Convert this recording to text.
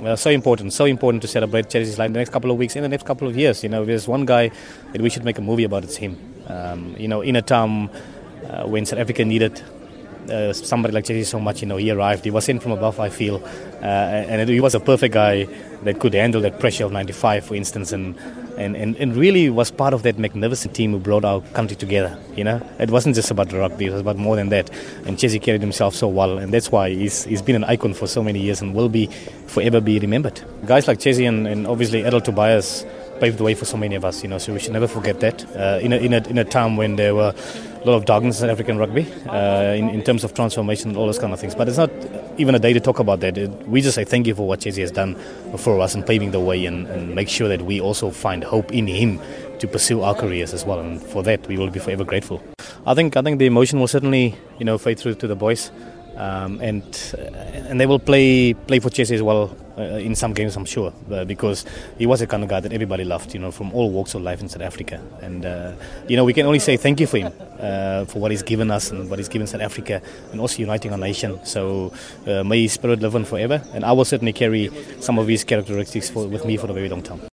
Uh, so important, so important to celebrate Chester's life in the next couple of weeks, in the next couple of years. You know, there's one guy that we should make a movie about. It's him. Um, you know, in a time uh, when South Africa needed uh, somebody like Chester so much, you know, he arrived. He was in from above, I feel, uh, and he was a perfect guy that could handle that pressure of '95, for instance, and, and and and really was part of that magnificent team who brought our country together. You know, it wasn't just about rugby; it was about more than that. And Chester carried himself so well, and that's why he's he's been an icon for so many years and will be forever be remembered. Guys like Chester and, and obviously Errol Tobias paved the way for so many of us, you know, so we should never forget that. Uh, in, a, in, a, in a time when there were a lot of darkness in African rugby, uh, in, in terms of transformation and all those kind of things. But it's not even a day to talk about that. It, we just say thank you for what Chester has done for us and paving the way and, and make sure that we also find hope in him to pursue our careers as well. And for that, we will be forever grateful. I think I think the emotion will certainly you know fade through to the boys. Um, and and they will play play for Chester as well in some games, I'm sure, uh, because he was a kind of guy that everybody loved, you know, from all walks of life in South Africa. And uh, you know, we can only say thank you for him uh, for what he's given us and what he's given South Africa, and also uniting our nation. So uh, may his spirit live on forever, and I will certainly carry some of his characteristics for, with me for a very long time.